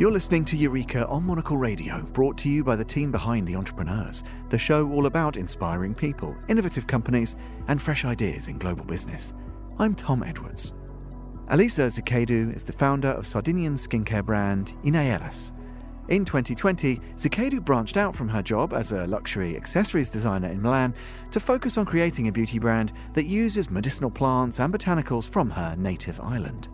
You're listening to Eureka on Monocle Radio, brought to you by the team behind The Entrepreneurs, the show all about inspiring people, innovative companies, and fresh ideas in global business. I'm Tom Edwards. Alice Ziccheddu is the founder of Sardinian skincare brand In Aéras. In 2020, Ziccheddu branched out from her job as a luxury accessories designer in Milan to focus on creating a beauty brand that uses medicinal plants and botanicals from her native island.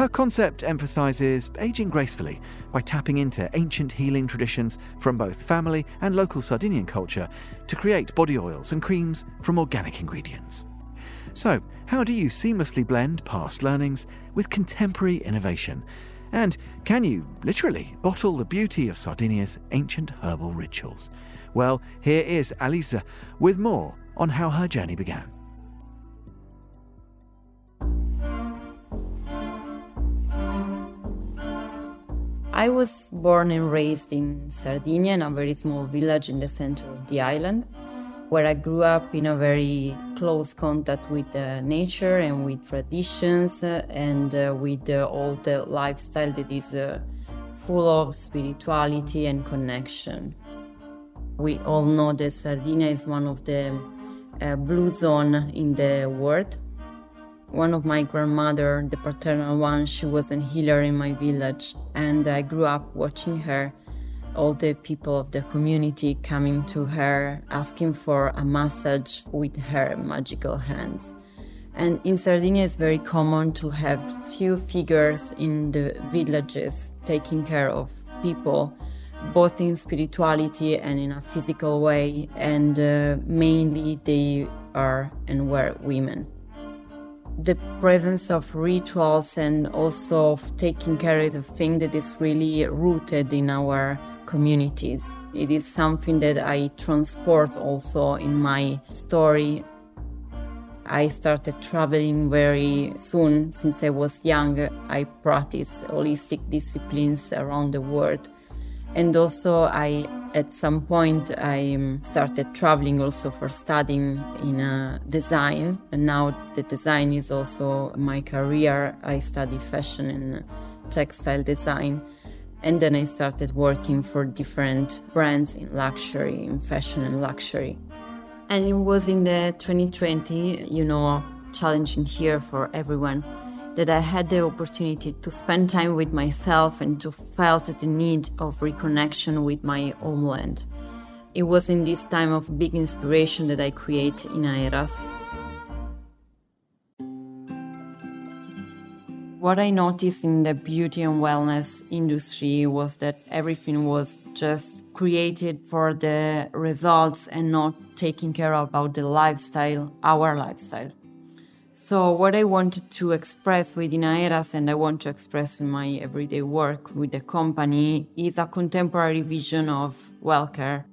Her concept emphasizes aging gracefully by tapping into ancient healing traditions from both family and local Sardinian culture to create body oils and creams from organic ingredients. So, how do you seamlessly blend past learnings with contemporary innovation? And can you literally bottle the beauty of Sardinia's ancient herbal rituals? Well, here is Alice with more on how her journey began. I was born and raised in Sardinia, in a very small village in the center of the island, where I grew up in a very close contact with uh, nature and with traditions uh, and uh, with uh, all the lifestyle that is uh, full of spirituality and connection. We all know that Sardinia is one of the uh, blue zone in the world one of my grandmother, the paternal one, she was a healer in my village, and I grew up watching her. All the people of the community coming to her, asking for a massage with her magical hands. And in Sardinia, it's very common to have few figures in the villages taking care of people, both in spirituality and in a physical way. And uh, mainly, they are and were women the presence of rituals and also of taking care is a thing that is really rooted in our communities. It is something that I transport also in my story. I started traveling very soon since I was young. I practiced holistic disciplines around the world. And also I at some point i um, started traveling also for studying in uh, design. And now the design is also my career. I study fashion and textile design. And then i started working for different brands in luxury in fashion and luxury. And it was in the 2020 you know challenging here for everyone that I had the opportunity to spend time with myself and to felt the need of reconnection with my homeland. It was in this time of big inspiration that I create In Aéras. What I noticed in the beauty and wellness industry was that everything was just created for the results and not taking care about the lifestyle, our lifestyle. So, what I wanted to express with In Aéras and I want to express in my everyday work with the company is a contemporary vision of well care.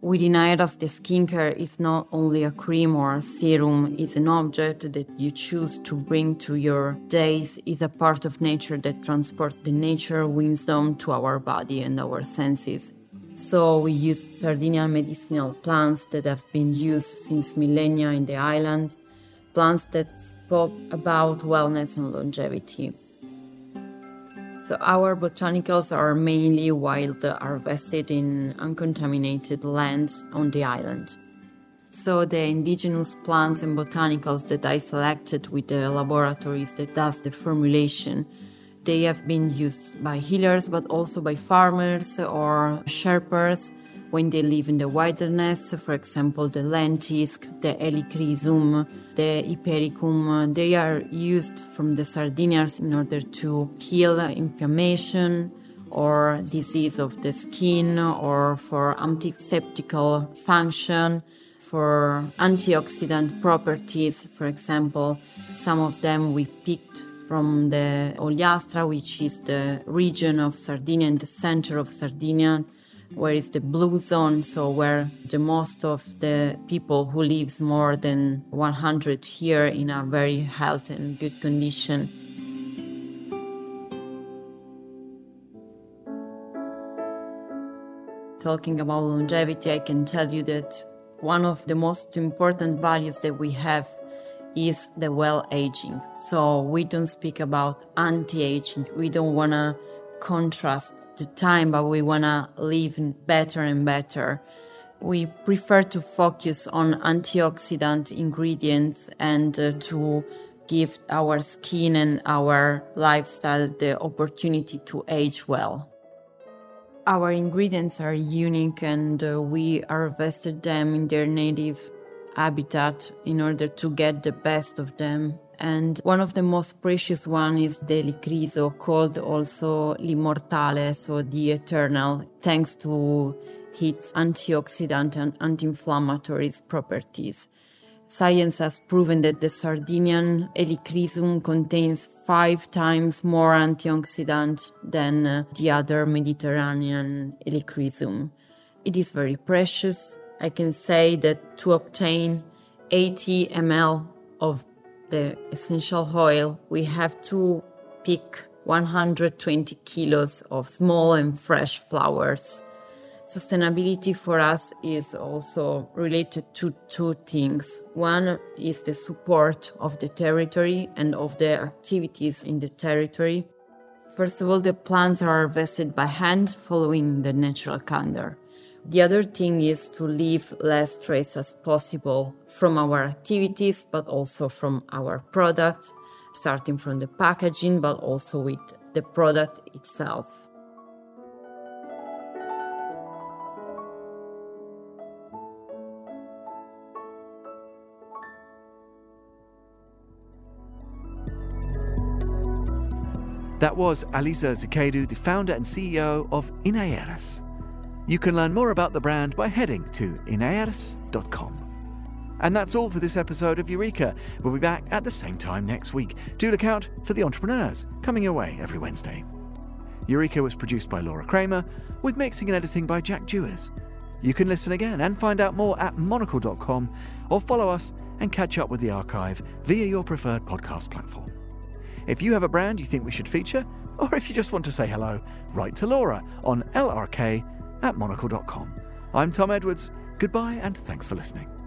With In Aéras, the skincare is not only a cream or a serum, it's an object that you choose to bring to your days, is a part of nature that transports the nature wisdom to our body and our senses. So we use Sardinian medicinal plants that have been used since millennia in the islands plants that spoke about wellness and longevity. So our botanicals are mainly wild harvested in uncontaminated lands on the island. So the indigenous plants and botanicals that I selected with the laboratories that does the formulation, they have been used by healers but also by farmers or sherpas when they live in the wilderness, for example, the lentisk, the helichrysum, the hypericum, they are used from the Sardinians in order to heal inflammation or disease of the skin or for antiseptical function for antioxidant properties. For example some of them we picked from the Ogliastra, which is the region of Sardinia in the center of Sardinia where is the blue zone, so where the most of the people who lives more than 100 here in a very healthy and good condition. Talking about longevity, I can tell you that one of the most important values that we have is the well aging. So we don't speak about anti aging. We don't want to contrast the time, but we want to live better and better. We prefer to focus on antioxidant ingredients and uh, to give our skin and our lifestyle the opportunity to age well. Our ingredients are unique and uh, we harvested them in their native habitat in order to get the best of them. And one of the most precious one is the licrizo, called also l'immortale, so the eternal, thanks to its antioxidant and anti-inflammatory properties. Science has proven that the Sardinian Helichrysum contains five times more antioxidant than uh, the other Mediterranean Helichrysum. It is very precious. I can say that to obtain 80 ml of the essential oil, we have to pick 120 kilos of small and fresh flowers Sustainability for us is also related to two things. One is the support of the territory and of the activities in the territory. First of all, the plants are harvested by hand following the natural calendar. The other thing is to leave less trace as possible from our activities, but also from our product, starting from the packaging, but also with the product itself. That was Alice Ziccheddu, the founder and CEO of In Aéras. You can learn more about the brand by heading to inaeras.com. And that's all for this episode of Eureka. We'll be back at the same time next week. Do look out for The Entrepreneurs, coming your way every Wednesday. Eureka was produced by Laura Kramer, with mixing and editing by Jack Dewars. You can listen again and find out more at monocle.com or follow us and catch up with the archive via your preferred podcast platform. If you have a brand you think we should feature, or if you just want to say hello, write to Laura on lrk at monocle.com. I'm Tom Edwards. Goodbye and thanks for listening.